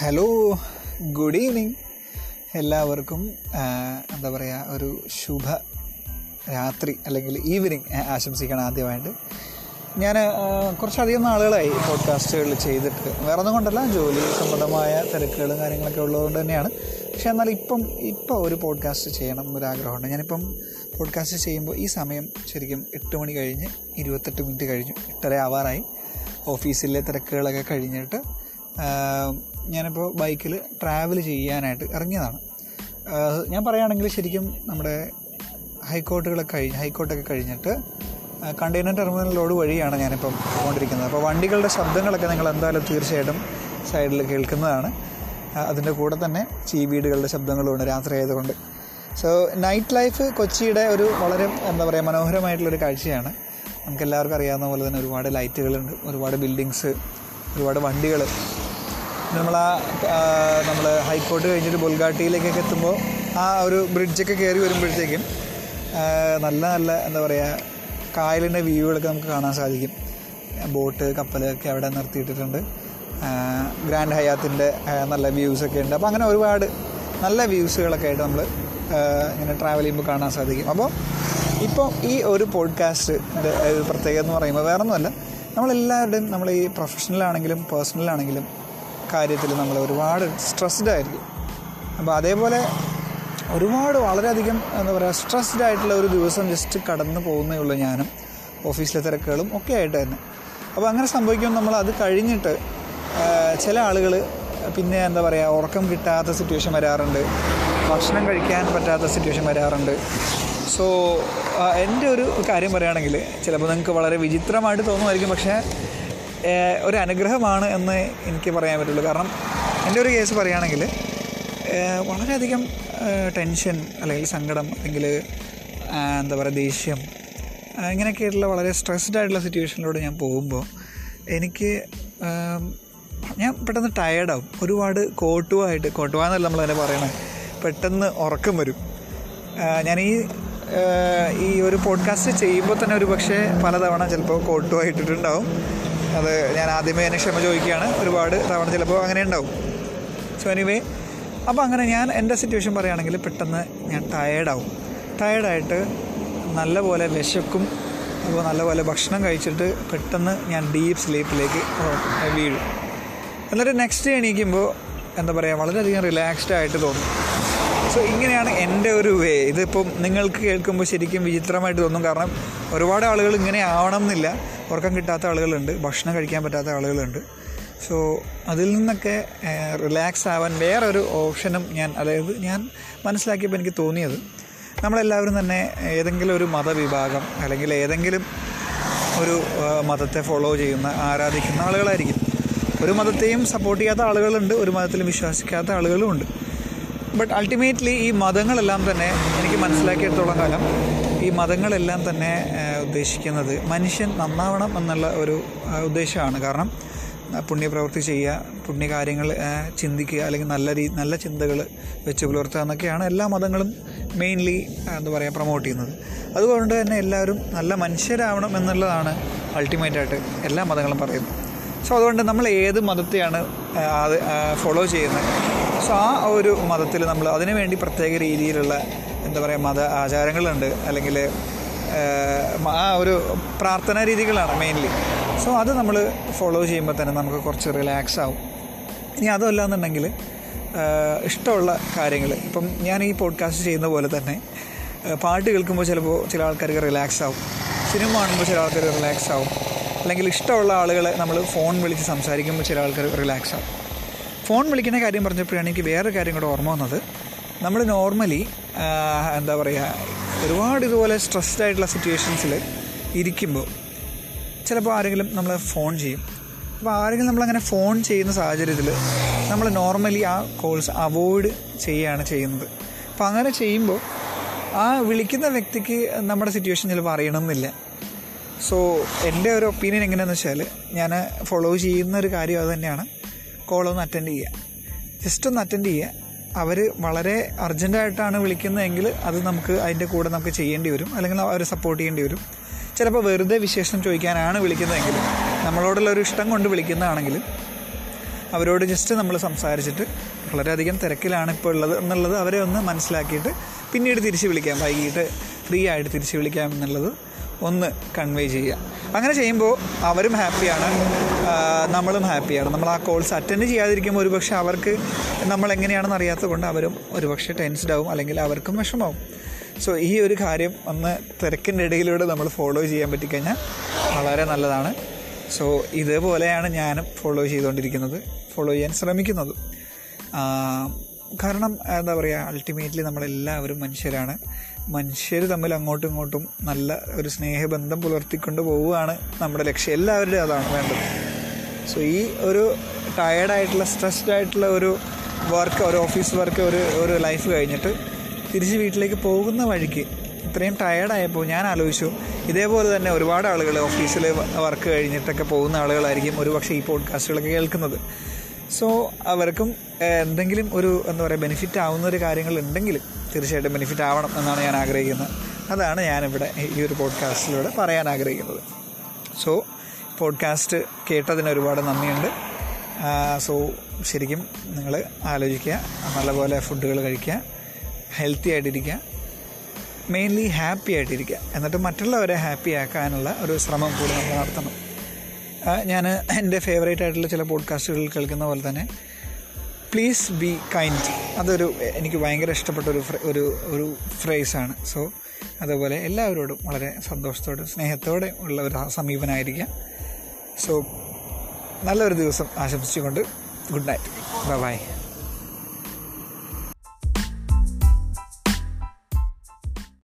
Hello good evening എല്ലാവർക്കും എന്താ പറയുക ഒരു ശുഭ രാത്രി അല്ലെങ്കിൽ ഈവനിങ് ആശംസിക്കണം ആദ്യമായിട്ട്. ഞാൻ കുറച്ചധികം നാളുകളായി പോഡ്കാസ്റ്റുകൾ ചെയ്തിട്ട്. വേറെ ഒന്നും കൊണ്ടല്ല ജോലി സംബന്ധമായ തിരക്കുകളും കാര്യങ്ങളൊക്കെ ഉള്ളതുകൊണ്ട് തന്നെയാണ്. പക്ഷെ എന്നാൽ ഇപ്പം ഇപ്പോൾ ഒരു പോഡ്കാസ്റ്റ് ചെയ്യണം എന്നൊരാഗ്രഹമുണ്ട്. ഞാനിപ്പം പോഡ്കാസ്റ്റ് ചെയ്യുമ്പോൾ ഈ സമയം ശരിക്കും എട്ട് മണി കഴിഞ്ഞ് ഇരുപത്തെട്ട് മിനിറ്റ് കഴിഞ്ഞു. എട്ടര ആവാറായി ഓഫീസിലെ തിരക്കുകളൊക്കെ കഴിഞ്ഞിട്ട് ഞാനിപ്പോൾ ബൈക്കിൽ ട്രാവൽ ചെയ്യാനായിട്ട് ഇറങ്ങിയതാണ്. ഞാൻ പറയുകയാണെങ്കിൽ ശരിക്കും നമ്മുടെ ഹൈക്കോർട്ടുകളൊക്കെ കഴിഞ്ഞ് ഹൈക്കോർട്ടൊക്കെ കഴിഞ്ഞിട്ട് കണ്ടെയ്നർ ടെർമിനൽ വഴിയാണ് ഞാനിപ്പം പോകൊണ്ടിരിക്കുന്നത് അപ്പോൾ വണ്ടികളുടെ ശബ്ദങ്ങളൊക്കെ നിങ്ങൾ എന്തായാലും തീർച്ചയായിട്ടും സൈഡിൽ കേൾക്കുന്നതാണ്. അതിന്റെ കൂടെ തന്നെ ചീവീടുകളുടെ ശബ്ദങ്ങളുമുണ്ട് രാത്രി ആയതുകൊണ്ട് സോ നൈറ്റ് ലൈഫ് കൊച്ചിയുടെ ഒരു വളരെ എന്താ പറയുക മനോഹരമായിട്ടുള്ളൊരു കാഴ്ചയാണ്. നമുക്ക് എല്ലാവർക്കും അറിയാവുന്ന പോലെ തന്നെ ഒരുപാട് ലൈറ്റുകളുണ്ട് ഒരുപാട് ബിൽഡിങ്സ് ഒരുപാട് വണ്ടികൾ നമ്മൾ ആ നമ്മൾ ഹൈക്കോർട്ട് കഴിഞ്ഞിട്ട് ബുൽഗാട്ടിയിലേക്കൊക്കെ എത്തുമ്പോൾ ആ ഒരു ബ്രിഡ്ജൊക്കെ കയറി വരുമ്പോഴത്തേക്കും നല്ല നല്ല എന്താ പറയുക കായലിന്റെ വ്യൂകളൊക്കെ നമുക്ക് കാണാൻ സാധിക്കും. ബോട്ട് കപ്പലൊക്കെ അവിടെ നിർത്തിയിട്ടിട്ടുണ്ട്. ഗ്രാൻഡ് ഹയാത്തിന്റെ നല്ല വ്യൂസൊക്കെ ഉണ്ട്. അപ്പോൾ അങ്ങനെ ഒരുപാട് നല്ല വ്യൂസുകളൊക്കെ ആയിട്ട് നമ്മൾ ഇങ്ങനെ ട്രാവൽ ചെയ്യുമ്പോൾ കാണാൻ സാധിക്കും. അപ്പോൾ ഇപ്പോൾ ഈ ഒരു പോഡ്കാസ്റ്റ് പ്രത്യേകത എന്ന് പറയുമ്പോൾ വേറൊന്നുമല്ല. നമ്മളെല്ലാവരുടെയും നമ്മൾ ഈ പ്രൊഫഷണലാണെങ്കിലും പേഴ്സണലാണെങ്കിലും കാര്യത്തിൽ നമ്മൾ ഒരുപാട് സ്ട്രെസ്ഡ് ആയിരിക്കും. അപ്പോൾ അതേപോലെ ഒരുപാട് വളരെയധികം എന്താ പറയുക സ്ട്രെസ്ഡ് ആയിട്ടുള്ള ഒരു ദിവസം ജസ്റ്റ് കടന്നു പോകുന്നേ ഉള്ളൂ ഞാനും ഓഫീസിലെ തിരക്കുകളും ഒക്കെ ആയിട്ട് തന്നെ. അപ്പോൾ അങ്ങനെ സംഭവിക്കുമ്പോൾ നമ്മൾ അത് കഴിഞ്ഞിട്ട് ചില ആളുകൾ പിന്നെ എന്താ പറയുക ഉറക്കം കിട്ടാത്ത സിറ്റുവേഷൻ വരാറുണ്ട് ഭക്ഷണം കഴിക്കാൻ പറ്റാത്ത സിറ്റുവേഷൻ വരാറുണ്ട്. സോ എന്റെ ഒരു കാര്യം പറയുകയാണെങ്കിൽ ചിലപ്പോൾ നിങ്ങൾക്ക് വളരെ വിചിത്രമായിട്ട് തോന്നുമായിരിക്കും പക്ഷേ ഒരു അനുഗ്രഹമാണ് എന്ന് എനിക്ക് പറയാൻ പറ്റുള്ളൂ. കാരണം എന്റെ ഒരു കേസ് പറയുകയാണെങ്കിൽ വളരെയധികം ടെൻഷൻ അല്ലെങ്കിൽ സങ്കടം അല്ലെങ്കിൽ എന്താ പറയുക ദേഷ്യം ഇങ്ങനെയൊക്കെയായിട്ടുള്ള വളരെ സ്ട്രെസ്ഡ് ആയിട്ടുള്ള സിറ്റുവേഷനിലൂടെ ഞാൻ പോകുമ്പോൾ എനിക്ക് ഞാൻ പെട്ടെന്ന് ടയേർഡാവും ഒരുപാട് കോട്ടുവായിട്ട് കോട്ടുവ എന്നല്ല നമ്മൾ അതിനെ പറയണത് പെട്ടെന്ന് ഉറക്കം വരും. ഞാൻ ഈ ഈ ഒരു പോഡ്കാസ്റ്റ് ചെയ്യുമ്പോൾ തന്നെ ഒരു പക്ഷേ പലതവണ ചിലപ്പോൾ കോട്ടുവായി ഇട്ടിട്ടുണ്ടാവും അത് ഞാൻ ആദ്യമേ എന്നെ ക്ഷമ ചോദിക്കുകയാണ്. ഒരുപാട് തവണ ചിലപ്പോൾ അങ്ങനെ ഉണ്ടാവും. സോ എനിവേ അപ്പോൾ അങ്ങനെ ഞാൻ എന്റെ സിറ്റുവേഷൻ പറയുകയാണെങ്കിൽ പെട്ടെന്ന് ഞാൻ ടയേർഡാവും ടയേർഡായിട്ട് നല്ലപോലെ വിശക്കും അപ്പോൾ നല്ലപോലെ ഭക്ഷണം കഴിച്ചിട്ട് പെട്ടെന്ന് ഞാൻ ഡീപ്പ് സ്ലീപ്പിലേക്ക് വീഴും. എന്നിട്ട് നെക്സ്റ്റ് ഡേ എണീക്കുമ്പോൾ എന്താ പറയുക വളരെയധികം റിലാക്സ്ഡ് ആയിട്ട് തോന്നും. സോ ഇങ്ങനെയാണ് എന്റെ ഒരു വേ ഇതിപ്പം നിങ്ങൾക്ക് കേൾക്കുമ്പോൾ ശരിക്കും വിചിത്രമായിട്ട് തോന്നും. കാരണം ഒരുപാട് ആളുകൾ ഇങ്ങനെ ആവണം എന്നില്ല. ഉറക്കം കിട്ടാത്ത ആളുകളുണ്ട് ഭക്ഷണം കഴിക്കാൻ പറ്റാത്ത ആളുകളുണ്ട്. സോ അതിൽ നിന്നൊക്കെ റിലാക്സ് ആവാൻ വേറൊരു ഓപ്ഷനും ഞാൻ അതായത് ഞാൻ മനസ്സിലാക്കിയപ്പോൾ എനിക്ക് തോന്നിയത് നമ്മളെല്ലാവരും തന്നെ ഏതെങ്കിലും ഒരു മതവിഭാഗം അല്ലെങ്കിൽ ഏതെങ്കിലും ഒരു മതത്തെ ഫോളോ ചെയ്യുന്ന ആരാധിക്കുന്ന ആളുകളായിരിക്കും. ഒരു മതത്തെയും സപ്പോർട്ട് ചെയ്യാത്ത ആളുകളുണ്ട് ഒരു മതത്തിലും വിശ്വസിക്കാത്ത ആളുകളുമുണ്ട് ബട്ട് അൾട്ടിമേറ്റ്ലി ഈ മതങ്ങളെല്ലാം തന്നെ എനിക്ക് മനസ്സിലാക്കിയെടുത്തോളം കാലം ഈ മതങ്ങളെല്ലാം തന്നെ ഉദ്ദേശിക്കുന്നത് മനുഷ്യൻ നന്നാവണം എന്നുള്ള ഒരു ഉദ്ദേശമാണ്. കാരണം പുണ്യപ്രവൃത്തി ചെയ്യുക പുണ്യകാര്യങ്ങൾ ചിന്തിക്കുക അല്ലെങ്കിൽ നല്ല രീ നല്ല ചിന്തകൾ വെച്ച് പുലർത്തുക എന്നൊക്കെയാണ് എല്ലാ മതങ്ങളും മെയിൻലി എന്താ പറയുക പ്രൊമോട്ട് ചെയ്യുന്നത്. അതുകൊണ്ട് തന്നെ എല്ലാവരും നല്ല മനുഷ്യരാവണം എന്നുള്ളതാണ് അൾട്ടിമേറ്റായിട്ട് എല്ലാ മതങ്ങളും പറയുന്നത്. സോ അതുകൊണ്ട് നമ്മൾ ഏത് മതത്തെയാണ് അത് ഫോളോ ചെയ്യുന്നത്? സോ ആ ഒരു മതത്തിൽ നമ്മൾ അതിനുവേണ്ടി പ്രത്യേക രീതിയിലുള്ള എന്താ പറയുക മത ആചാരങ്ങളുണ്ട്. അല്ലെങ്കിൽ ആ ഒരു പ്രാർത്ഥനാ രീതികളാണ് മെയിൻലി സോ അത് നമ്മൾ ഫോളോ ചെയ്യുമ്പോൾ തന്നെ നമുക്ക് കുറച്ച് റിലാക്സ് ആവും. ഇനി അതല്ല എന്നുണ്ടെങ്കിൽ ഇഷ്ടമുള്ള കാര്യങ്ങൾ ഇപ്പം ഞാൻ ഈ പോഡ്കാസ്റ്റ് ചെയ്യുന്ന പോലെ തന്നെ പാട്ട് കേൾക്കുമ്പോൾ ചിലപ്പോൾ ചില ആൾക്കാർക്ക് റിലാക്സ് ആവും. സിനിമ കാണുമ്പോൾ ചില ആൾക്കാർ റിലാക്സ് ആവും. അല്ലെങ്കിൽ ഇഷ്ടമുള്ള ആളുകളെ നമ്മൾ ഫോൺ വിളിച്ച് സംസാരിക്കുമ്പോൾ ചില ആൾക്കാർ റിലാക്സ് ആവും. ഫോൺ വിളിക്കുന്ന കാര്യം പറഞ്ഞപ്പോഴാണ് എനിക്ക് വേറൊരു കാര്യം കൂടെ ഓർമ്മ വന്നത്. നമ്മൾ നോർമലി എന്താ പറയുക ഒരുപാട് ഇതുപോലെ സ്ട്രെസ്ഡ് ആയിട്ടുള്ള സിറ്റുവേഷൻസിൽ ഇരിക്കുമ്പോൾ ചിലപ്പോൾ ആരെങ്കിലും നമ്മളെ ഫോൺ ചെയ്യും. അപ്പോൾ ആരെങ്കിലും നമ്മളങ്ങനെ ഫോൺ ചെയ്യുന്ന സാഹചര്യത്തിൽ നമ്മൾ നോർമലി ആ കോൾസ് അവോയ്ഡ് ചെയ്യുകയാണ് ചെയ്യുന്നത്. അപ്പോൾ അങ്ങനെ ചെയ്യുമ്പോൾ ആ വിളിക്കുന്ന വ്യക്തിക്ക് നമ്മുടെ സിറ്റുവേഷൻ ചിലപ്പോൾ അറിയണമെന്നില്ല സോ എന്റെ ഒരു ഒപ്പീനിയൻ എങ്ങനെയാണെന്ന് വെച്ചാൽ ഞാൻ ഫോളോ ചെയ്യുന്ന ഒരു കാര്യം അത് തന്നെയാണ്. കോൾ ഒന്ന് അറ്റൻഡ് ചെയ്യുക. ജസ്റ്റ് ഒന്ന് അറ്റൻഡ് ചെയ്യുക. അവർ വളരെ അർജന്റായിട്ടാണ് വിളിക്കുന്നതെങ്കിൽ അത് നമുക്ക് അതിന്റെ കൂടെ നമുക്ക് ചെയ്യേണ്ടി വരും. അല്ലെങ്കിൽ അവരെ സപ്പോർട്ട് ചെയ്യേണ്ടി വരും. ചിലപ്പോൾ വെറുതെ വിശേഷം ചോദിക്കാനാണ് വിളിക്കുന്നതെങ്കിൽ നമ്മളോടുള്ള ഒരു ഇഷ്ടം കൊണ്ട് വിളിക്കുന്നതാണെങ്കിൽ അവരോട് ജസ്റ്റ് നമ്മൾ സംസാരിച്ചിട്ട് വളരെയധികം തിരക്കിലാണ് ഇപ്പോൾ ഉള്ളത് എന്നുള്ളത് അവരെ ഒന്ന് മനസ്സിലാക്കിയിട്ട് പിന്നീട് തിരിച്ച് വിളിക്കാം. വൈകിട്ട് ഫ്രീ ആയിട്ട് തിരിച്ച് വിളിക്കാം എന്നുള്ളത് ഒന്ന് കൺവേ ചെയ്യുക. അങ്ങനെ ചെയ്യുമ്പോൾ അവരും ഹാപ്പിയാണ് നമ്മളും ഹാപ്പിയാണ് നമ്മൾ ആ കോൾസ് അറ്റൻഡ് ചെയ്യാതിരിക്കുമ്പോൾ ഒരുപക്ഷെ അവർക്ക് നമ്മൾ എങ്ങനെയാണെന്ന് അറിയാത്തത് കൊണ്ട് അവരും ഒരുപക്ഷെ ടെൻസ്ഡ് ആവും അല്ലെങ്കിൽ അവർക്കും വിഷമാവും സോ ഈ ഒരു കാര്യം ഒന്ന് തിരക്കിന്റെ ഇടയിലൂടെ നമ്മൾ ഫോളോ ചെയ്യാൻ പറ്റിക്കഴിഞ്ഞാൽ വളരെ നല്ലതാണ്. സോ ഇതേപോലെയാണ് ഞാനും ഫോളോ ചെയ്തുകൊണ്ടിരിക്കുന്നത്. ഫോളോ ചെയ്യാൻ ശ്രമിക്കുന്നത്. കാരണം എന്താ പറയുക അൾട്ടിമേറ്റ്ലി നമ്മളെല്ലാവരും മനുഷ്യരാണ്. മനുഷ്യർ തമ്മിൽ അങ്ങോട്ടും ഇങ്ങോട്ടും നല്ല ഒരു സ്നേഹബന്ധം പുലർത്തിക്കൊണ്ട് പോവുകയാണ് നമ്മുടെ ലക്ഷ്യം. എല്ലാവരുടെയും അതാണ് വേണ്ടത്. സോ ഈ ഒരു ടയേർഡായിട്ടുള്ള സ്ട്രെസ്ഡ് ആയിട്ടുള്ള ഒരു വർക്ക് ഒരു ഓഫീസ് വർക്ക് ഒരു ഒരു ലൈഫ് കഴിഞ്ഞിട്ട് തിരിച്ച് വീട്ടിലേക്ക് പോകുന്ന വഴിക്ക് ഇത്രയും ടയേർഡായപ്പോൾ ഞാൻ ആലോചിച്ചു ഇതേപോലെ തന്നെ ഒരുപാട് ആളുകൾ ഓഫീസിൽ വർക്ക് കഴിഞ്ഞിട്ടൊക്കെ പോകുന്ന ആളുകളായിരിക്കും ഒരുപക്ഷെ ഈ പോഡ്കാസ്റ്റുകളൊക്കെ കേൾക്കുന്നത്. സോ അവർക്കും എന്തെങ്കിലും ഒരു എന്താ പറയുക ബെനിഫിറ്റ് ആവുന്ന ഒരു കാര്യങ്ങൾ ഉണ്ടെങ്കിൽ തീർച്ചയായിട്ടും ബെനിഫിറ്റ് ആവണം എന്നാണ് ഞാൻ ആഗ്രഹിക്കുന്നത്. അതാണ് ഞാനിവിടെ ഈ ഒരു പോഡ്കാസ്റ്റിലൂടെ പറയാൻ ആഗ്രഹിക്കുന്നത്. സോ പോഡ്കാസ്റ്റ് കേട്ടതിന് ഒരുപാട് നന്ദിയുണ്ട്. സോ ശരിക്കും നിങ്ങൾ ആലോചിക്കുക നല്ലപോലെ ഫുഡുകൾ കഴിക്കുക ഹെൽത്തി ആയിട്ടിരിക്കുക മെയിൻലി ഹാപ്പി ആയിട്ടിരിക്കുക. എന്നിട്ട് മറ്റുള്ളവരെ ഹാപ്പി ആക്കാനുള്ള ഒരു ശ്രമം കൂടി നമ്മൾ നടത്തണം. ഞാൻ എന്റെ ഫേവറേറ്റ് ആയിട്ടുള്ള ചില പോഡ്കാസ്റ്റുകൾ കേൾക്കുന്ന പോലെ തന്നെ പ്ലീസ് ബി കൈൻഡ് അതൊരു എനിക്ക് ഭയങ്കര ഇഷ്ടപ്പെട്ട ഒരു ഒരു ഒരു ഫ്രേസാണ് സോ അതുപോലെ എല്ലാവരോടും വളരെ സന്തോഷത്തോടെ സ്നേഹത്തോടെ ഉള്ള ഒരു സമീപനമായിരിക്കാം സോ നല്ലൊരു ദിവസം ആശംസിച്ചുകൊണ്ട് ഗുഡ് നൈറ്റ് ബൈ ബൈ